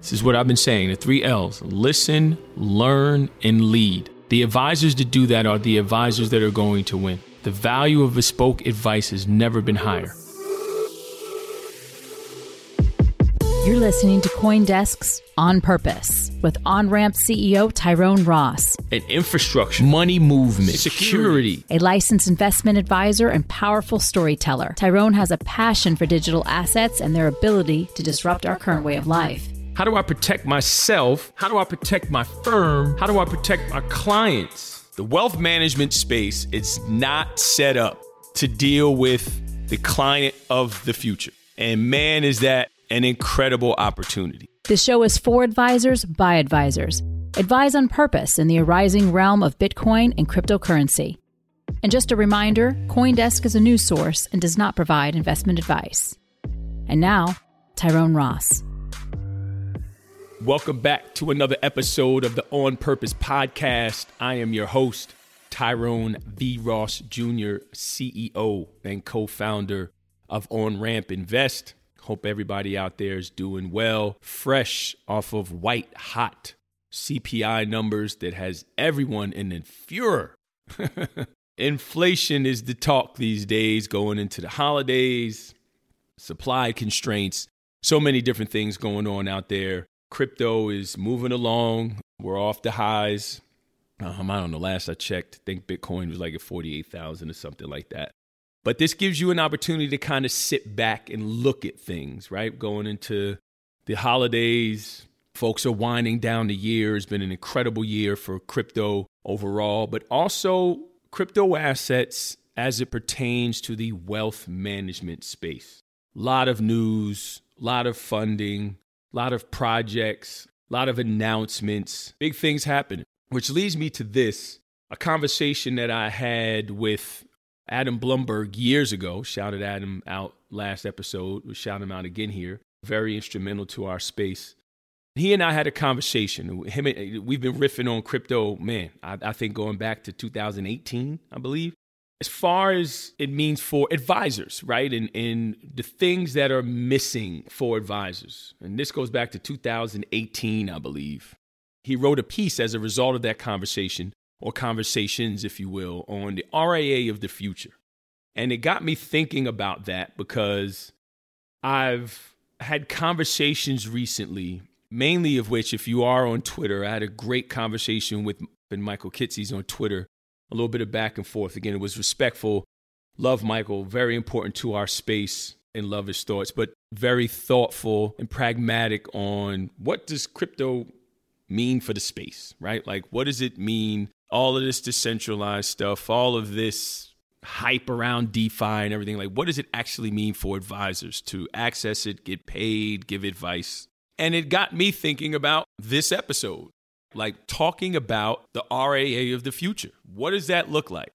This is what I've been saying the three L's listen, learn, and lead. The advisors that do that are the advisors that are going to win. The value of bespoke advice has never been higher. You're listening to Coindesk's On Purpose with OnRamp CEO Tyrone Ross, An infrastructure, money movement, security. a licensed investment advisor and powerful storyteller. Tyrone has a passion for digital assets and their ability to disrupt our current way of life. How do I protect myself? How do I protect my firm? How do I protect my clients? The wealth management space is not set up to deal with the client of the future. And man, is that an incredible opportunity. The show is for advisors by advisors. Advise on purpose in the arising realm of Bitcoin and cryptocurrency. And just a reminder Coindesk is a news source and does not provide investment advice. And now, Tyrone Ross. Welcome back to another episode of the On Purpose podcast. I am your host, Tyrone V. Ross Jr., CEO and co founder of On Ramp Invest. Hope everybody out there is doing well, fresh off of white hot CPI numbers that has everyone in a furor. Inflation is the talk these days going into the holidays, supply constraints, so many different things going on out there. Crypto is moving along. We're off the highs. Um, I don't know. Last I checked, I think Bitcoin was like at 48,000 or something like that. But this gives you an opportunity to kind of sit back and look at things, right? Going into the holidays, folks are winding down the year. It's been an incredible year for crypto overall, but also crypto assets as it pertains to the wealth management space. A lot of news, a lot of funding, a lot of projects, a lot of announcements, big things happening, which leads me to this a conversation that I had with Adam Blumberg years ago. Shouted Adam out last episode. We shout him out again here. Very instrumental to our space. He and I had a conversation. Him, we've been riffing on crypto, man. I, I think going back to 2018, I believe. As far as it means for advisors, right? And, and the things that are missing for advisors. And this goes back to 2018, I believe. He wrote a piece as a result of that conversation or conversations, if you will, on the RIA of the future. And it got me thinking about that because I've had conversations recently, mainly of which, if you are on Twitter, I had a great conversation with Michael Kitces on Twitter, a little bit of back and forth. Again, it was respectful. Love Michael, very important to our space and love his thoughts, but very thoughtful and pragmatic on what does crypto mean for the space, right? Like, what does it mean all of this decentralized stuff, all of this hype around DeFi and everything, like what does it actually mean for advisors to access it, get paid, give advice? And it got me thinking about this episode, like talking about the RIA of the future. What does that look like?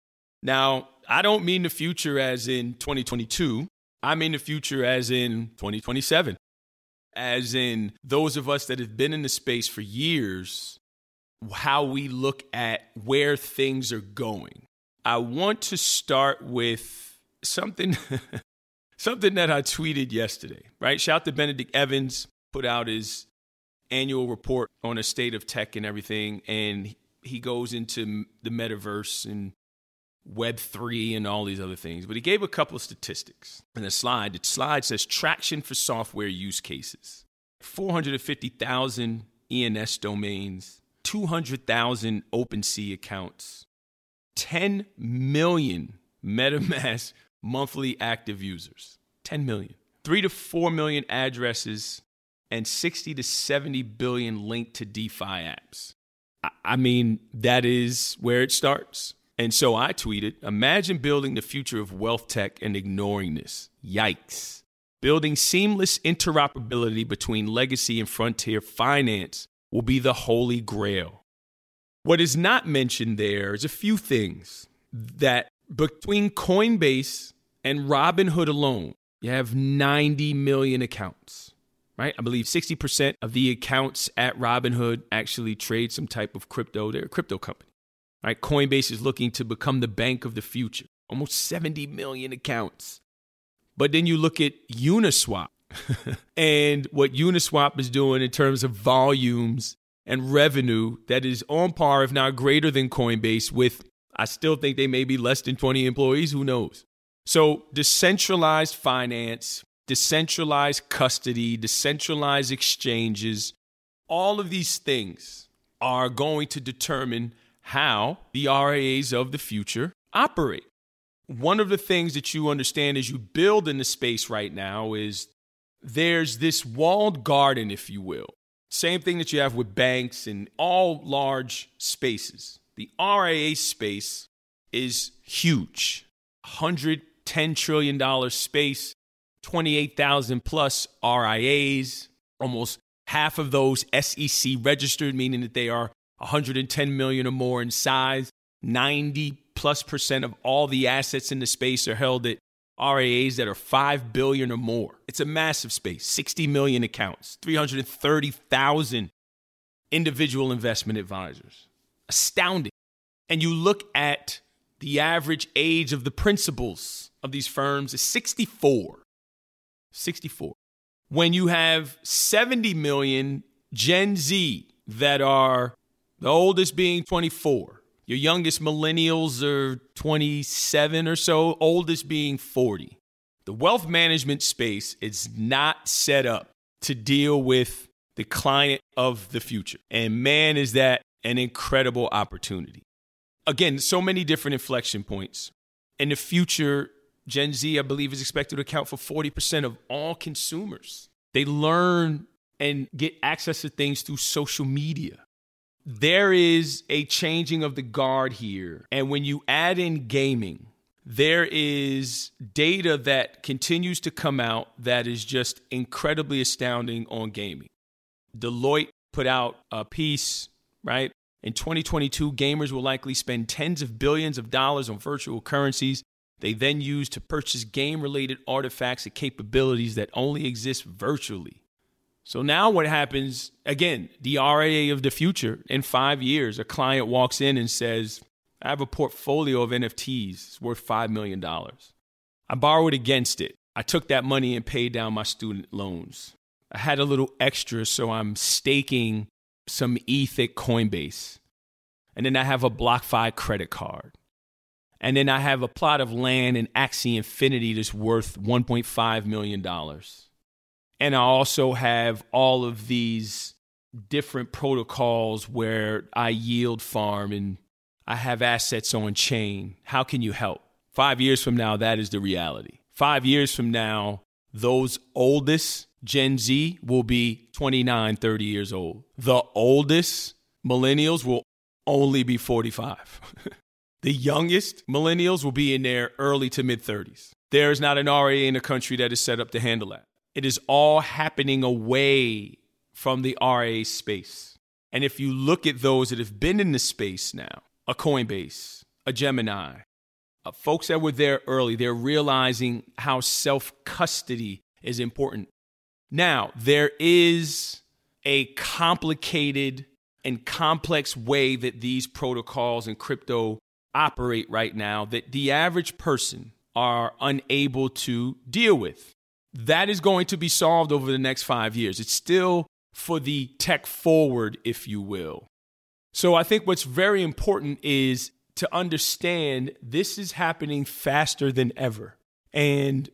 Now, I don't mean the future as in 2022. I mean the future as in 2027. As in those of us that have been in the space for years how we look at where things are going. I want to start with something something that I tweeted yesterday, right? Shout to Benedict Evans, put out his annual report on the state of tech and everything and he goes into the metaverse and web3 and all these other things but he gave a couple of statistics. In the slide the slide says traction for software use cases 450,000 ENS domains 200,000 OpenSea accounts, 10 million MetaMask monthly active users, 10 million, 3 to 4 million addresses, and 60 to 70 billion linked to DeFi apps. I mean, that is where it starts. And so I tweeted Imagine building the future of wealth tech and ignoring this. Yikes. Building seamless interoperability between legacy and frontier finance will be the holy grail. What is not mentioned there is a few things that between Coinbase and Robinhood alone, you have 90 million accounts, right? I believe 60% of the accounts at Robinhood actually trade some type of crypto. They're a crypto company, right? Coinbase is looking to become the bank of the future, almost 70 million accounts. But then you look at Uniswap, and what Uniswap is doing in terms of volumes and revenue that is on par, if not greater than Coinbase, with I still think they may be less than 20 employees. Who knows? So, decentralized finance, decentralized custody, decentralized exchanges, all of these things are going to determine how the RIAs of the future operate. One of the things that you understand as you build in the space right now is there's this walled garden, if you will. Same thing that you have with banks and all large spaces. The RIA space is huge. $110 trillion space, 28,000 plus RIAs, almost half of those SEC registered, meaning that they are 110 million or more in size. 90 plus percent of all the assets in the space are held at RIAs that are 5 billion or more. It's a massive space. 60 million accounts, 330,000 individual investment advisors. Astounding. And you look at the average age of the principals of these firms is 64. 64. When you have 70 million Gen Z that are the oldest being 24, your youngest millennials are 27 or so, oldest being 40. The wealth management space is not set up to deal with the client of the future. And man, is that an incredible opportunity. Again, so many different inflection points. In the future, Gen Z, I believe, is expected to account for 40% of all consumers. They learn and get access to things through social media. There is a changing of the guard here. And when you add in gaming, there is data that continues to come out that is just incredibly astounding on gaming. Deloitte put out a piece, right? In 2022, gamers will likely spend tens of billions of dollars on virtual currencies they then use to purchase game related artifacts and capabilities that only exist virtually. So now what happens again, the RIA of the future in five years, a client walks in and says, I have a portfolio of NFTs it's worth $5 million. I borrowed against it. I took that money and paid down my student loans. I had a little extra, so I'm staking some ETH at Coinbase. And then I have a BlockFi credit card. And then I have a plot of land in Axie Infinity that's worth $1.5 million. And I also have all of these different protocols where I yield farm and I have assets on chain. How can you help? Five years from now, that is the reality. Five years from now, those oldest Gen Z will be 29, 30 years old. The oldest millennials will only be 45. The youngest millennials will be in their early to mid 30s. There is not an RIA in the country that is set up to handle that. It is all happening away from the RIA space. And if you look at those that have been in the space now, a Coinbase, a Gemini, uh, folks that were there early, they're realizing how self custody is important. Now, there is a complicated and complex way that these protocols and crypto operate right now that the average person are unable to deal with. That is going to be solved over the next five years. It's still for the tech forward, if you will. So I think what's very important is to understand this is happening faster than ever. And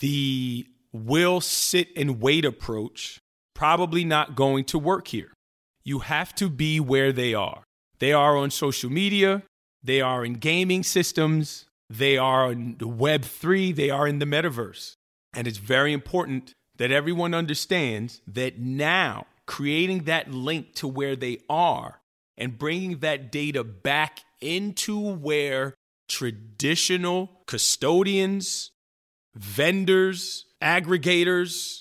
the will sit and wait approach probably not going to work here. You have to be where they are. They are on social media, they are in gaming systems, they are in the Web3, they are in the metaverse. And it's very important that everyone understands that now creating that link to where they are and bringing that data back into where traditional custodians, vendors, aggregators,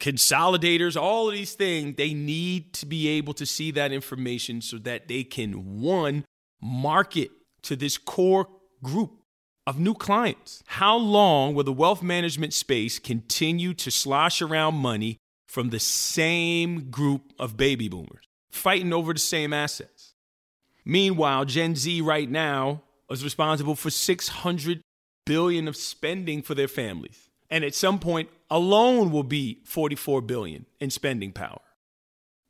consolidators, all of these things, they need to be able to see that information so that they can, one, market to this core group of new clients. How long will the wealth management space continue to slosh around money from the same group of baby boomers, fighting over the same assets? Meanwhile, Gen Z right now is responsible for 600 billion of spending for their families. And at some point, alone will be 44 billion in spending power.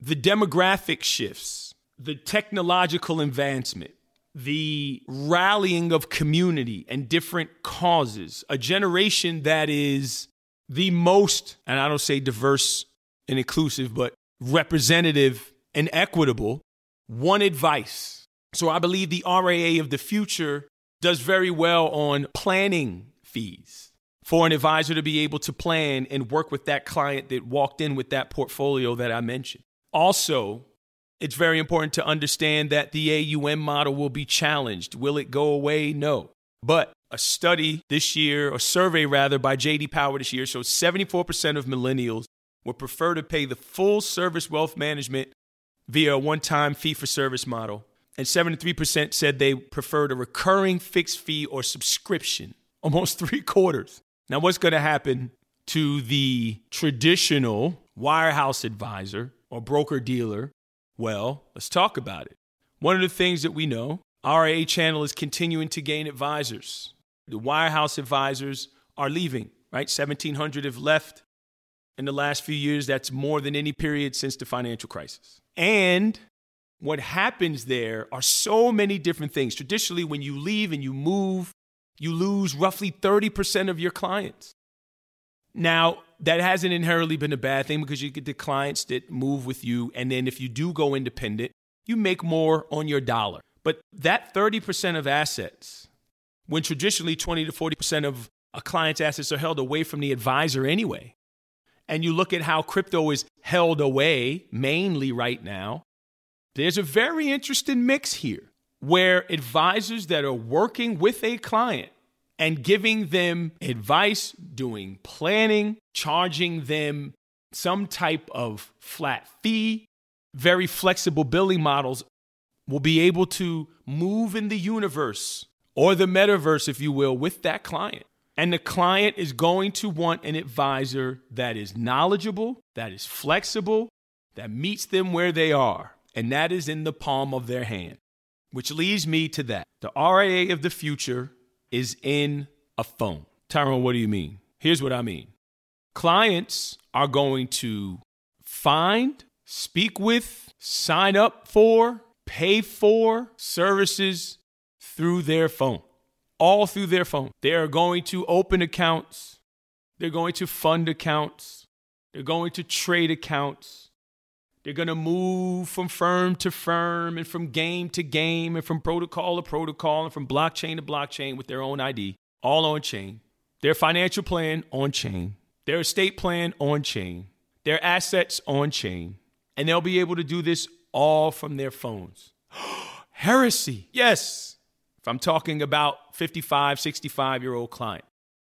The demographic shifts, the technological advancement, the rallying of community and different causes, a generation that is the most, and I don't say diverse and inclusive, but representative and equitable, one advice. So I believe the RIA of the future does very well on planning fees for an advisor to be able to plan and work with that client that walked in with that portfolio that I mentioned. Also, it's very important to understand that the AUM model will be challenged. Will it go away? No. But a study this year, a survey rather, by JD Power this year shows 74% of millennials would prefer to pay the full service wealth management via a one time fee for service model. And 73% said they preferred a recurring fixed fee or subscription, almost three quarters. Now, what's going to happen to the traditional wirehouse advisor or broker dealer well, let's talk about it. One of the things that we know, RIA channel is continuing to gain advisors. The wirehouse advisors are leaving, right? 1,700 have left in the last few years. That's more than any period since the financial crisis. And what happens there are so many different things. Traditionally, when you leave and you move, you lose roughly 30% of your clients. Now, that hasn't inherently been a bad thing because you get the clients that move with you. And then if you do go independent, you make more on your dollar. But that 30% of assets, when traditionally 20 to 40% of a client's assets are held away from the advisor anyway, and you look at how crypto is held away mainly right now, there's a very interesting mix here where advisors that are working with a client and giving them advice, doing planning, charging them some type of flat fee, very flexible billing models will be able to move in the universe or the metaverse, if you will, with that client. And the client is going to want an advisor that is knowledgeable, that is flexible, that meets them where they are. And that is in the palm of their hand. Which leads me to that. The RIA of the future is in a phone. Tyrone, what do you mean? Here's what I mean clients are going to find, speak with, sign up for, pay for services through their phone, all through their phone. They are going to open accounts, they're going to fund accounts, they're going to trade accounts. They're going to move from firm to firm and from game to game and from protocol to protocol and from blockchain to blockchain with their own ID, all on chain. Their financial plan on chain, their estate plan on chain, their assets on chain, and they'll be able to do this all from their phones. Heresy. Yes. If I'm talking about 55, 65 year old client.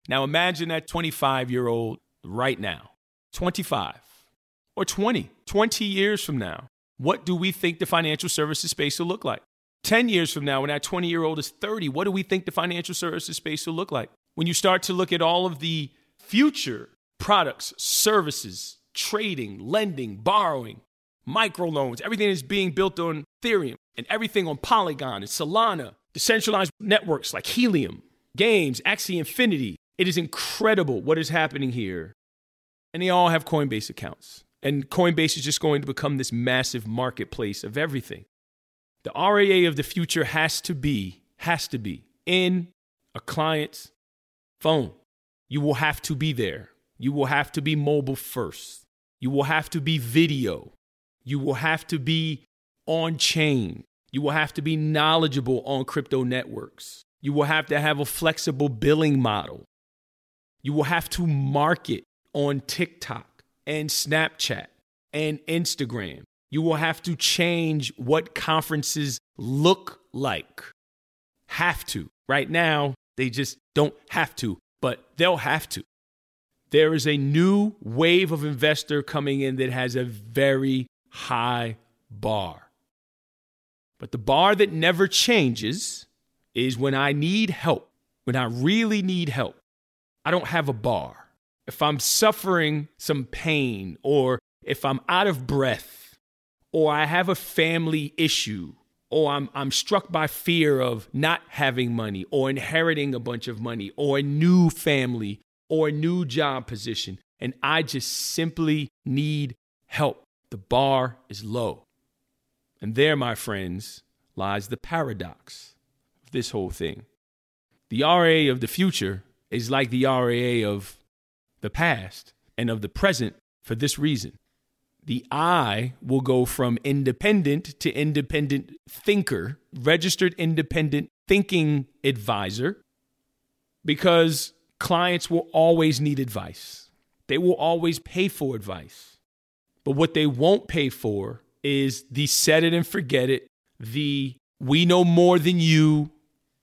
Now imagine that 25 year old right now, 25 or 20, 20 years from now, what do we think the financial services space will look like? 10 years from now, when that 20 year old is 30, what do we think the financial services space will look like? When you start to look at all of the future products, services, trading, lending, borrowing, microloans, everything is being built on Ethereum and everything on Polygon and Solana, decentralized networks like Helium, games, Axie Infinity. It is incredible what is happening here. And they all have Coinbase accounts. And Coinbase is just going to become this massive marketplace of everything. The RIA of the future has to be, has to be in a client's phone. You will have to be there. You will have to be mobile first. You will have to be video. You will have to be on chain. You will have to be knowledgeable on crypto networks. You will have to have a flexible billing model. You will have to market on TikTok and Snapchat and Instagram. You will have to change what conferences look like. Have to. Right now, they just don't have to, but they'll have to. There is a new wave of investor coming in that has a very high bar. But the bar that never changes is when I need help, when I really need help. I don't have a bar if I'm suffering some pain, or if I'm out of breath, or I have a family issue, or I'm, I'm struck by fear of not having money, or inheriting a bunch of money, or a new family, or a new job position, and I just simply need help. The bar is low. And there, my friends, lies the paradox of this whole thing. The RA of the future is like the RA of the past and of the present for this reason. The I will go from independent to independent thinker, registered independent thinking advisor, because clients will always need advice. They will always pay for advice. But what they won't pay for is the set it and forget it, the we know more than you,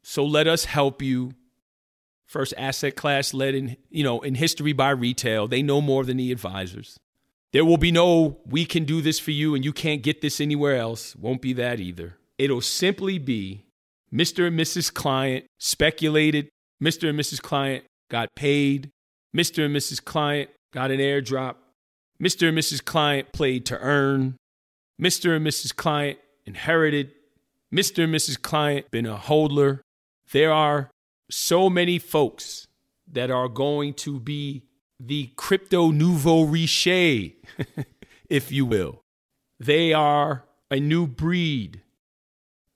so let us help you. First asset class led in, you know, in history by retail. They know more than the advisors. There will be no we can do this for you and you can't get this anywhere else. Won't be that either. It'll simply be Mr. and Mrs. Client speculated, Mr. and Mrs. Client got paid, Mr. and Mrs. Client got an airdrop, Mr. and Mrs. Client played to earn, Mr. and Mrs. Client inherited, Mr. and Mrs. Client been a hodler. There are so many folks that are going to be the crypto nouveau riche, if you will. They are a new breed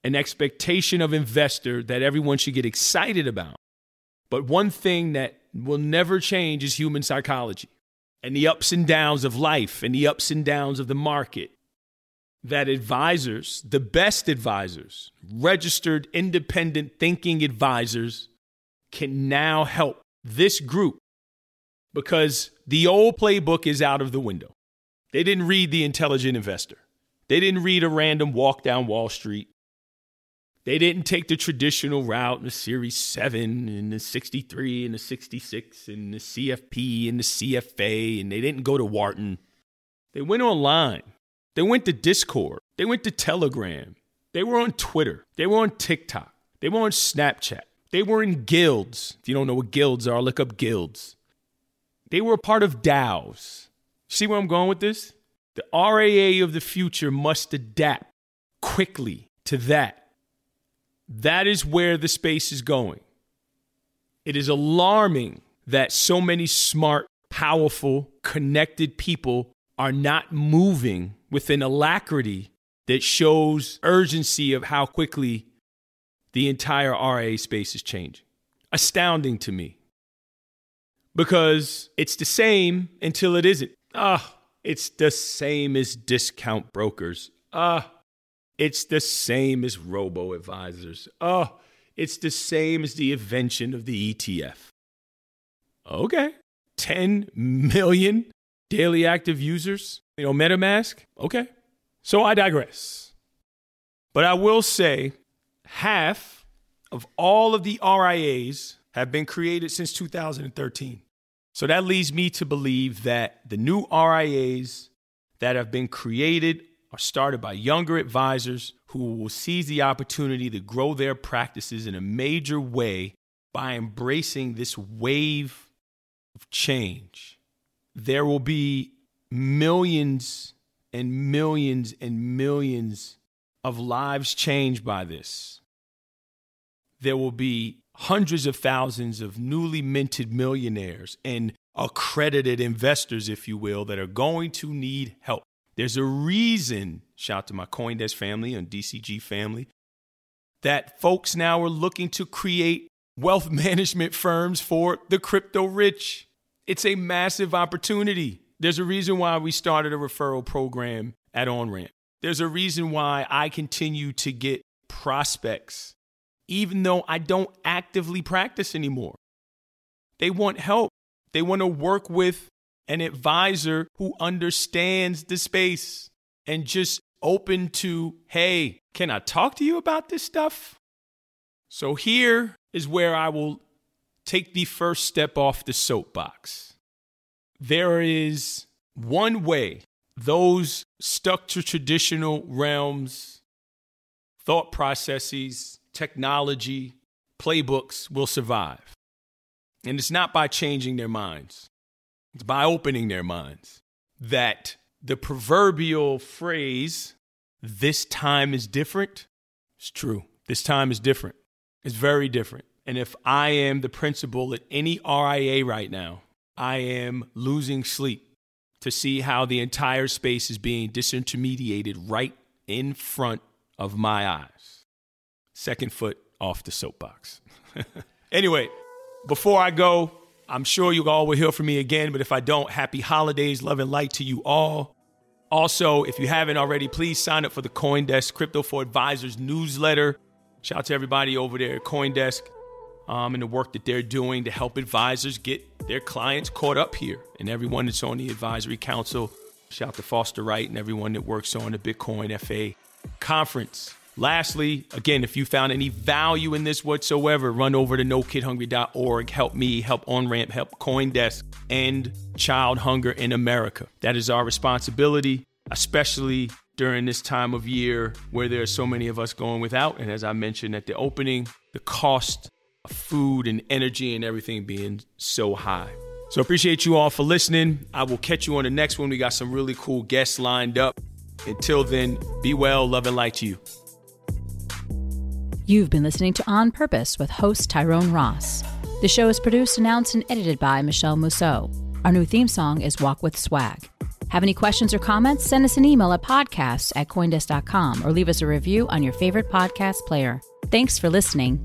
an expectation of investor that everyone should get excited about. But one thing that will never change is human psychology and the ups and downs of life and the ups and downs of the market. That advisors, the best advisors, registered independent thinking advisors, can now help this group because the old playbook is out of the window. They didn't read The Intelligent Investor, they didn't read a random walk down Wall Street. They didn't take the traditional route in the Series 7 and the 63 and the 66 and the CFP and the CFA, and they didn't go to Wharton. They went online. They went to Discord. They went to Telegram. They were on Twitter. They were on TikTok. They were on Snapchat. They were in guilds. If you don't know what guilds are, look up guilds. They were a part of DAOs. See where I'm going with this? The RIA of the future must adapt quickly to that that is where the space is going. It is alarming that so many smart, powerful, connected people are not moving with an alacrity that shows urgency of how quickly the entire RA space is changing. Astounding to me. Because it's the same until it isn't. Ah, it's the same as discount brokers. Ah, it's the same as robo advisors. Oh, it's the same as the invention of the ETF. Okay. 10 million daily active users, you know, MetaMask. Okay. So I digress. But I will say half of all of the RIAs have been created since 2013. So that leads me to believe that the new RIAs that have been created are started by younger advisors who will seize the opportunity to grow their practices in a major way by embracing this wave of change. There will be millions and millions and millions of lives changed by this. There will be hundreds of thousands of newly minted millionaires and accredited investors, if you will, that are going to need help. There's a reason, shout to my Coindesk family and DCG family, that folks now are looking to create wealth management firms for the crypto rich. It's a massive opportunity. There's a reason why we started a referral program at OnRamp. There's a reason why I continue to get prospects, even though I don't actively practice anymore. They want help. They want to work with an advisor who understands the space and just open to, hey, can I talk to you about this stuff? So here is where I will take the first step off the soapbox. There is one way those stuck to traditional realms, thought processes, technology, playbooks will survive. And it's not by changing their minds. It's by opening their minds that the proverbial phrase, this time is different, is true. This time is different. It's very different. And if I am the principal at any RIA right now, I am losing sleep to see how the entire space is being disintermediated right in front of my eyes. Second foot off the soapbox. anyway, before I go, I'm sure you all will hear from me again, but if I don't, happy holidays, love and light to you all. Also, if you haven't already, please sign up for the Coindesk Crypto for Advisors newsletter. Shout out to everybody over there at Coindesk um, and the work that they're doing to help advisors get their clients caught up here and everyone that's on the advisory council. Shout out to Foster Wright and everyone that works on the Bitcoin FA conference. Lastly, again, if you found any value in this whatsoever, run over to nokidhungry.org. Help me, help OnRamp, help Coindesk end child hunger in America. That is our responsibility, especially during this time of year where there are so many of us going without. And as I mentioned at the opening, the cost of food and energy and everything being so high. So appreciate you all for listening. I will catch you on the next one. We got some really cool guests lined up. Until then, be well, love and light to you. You've been listening to On Purpose with host Tyrone Ross. The show is produced, announced, and edited by Michele Musso. Our new theme song is Walk with Swag. Have any questions or comments? Send us an email at podcasts at coindesk.com or leave us a review on your favorite podcast player. Thanks for listening.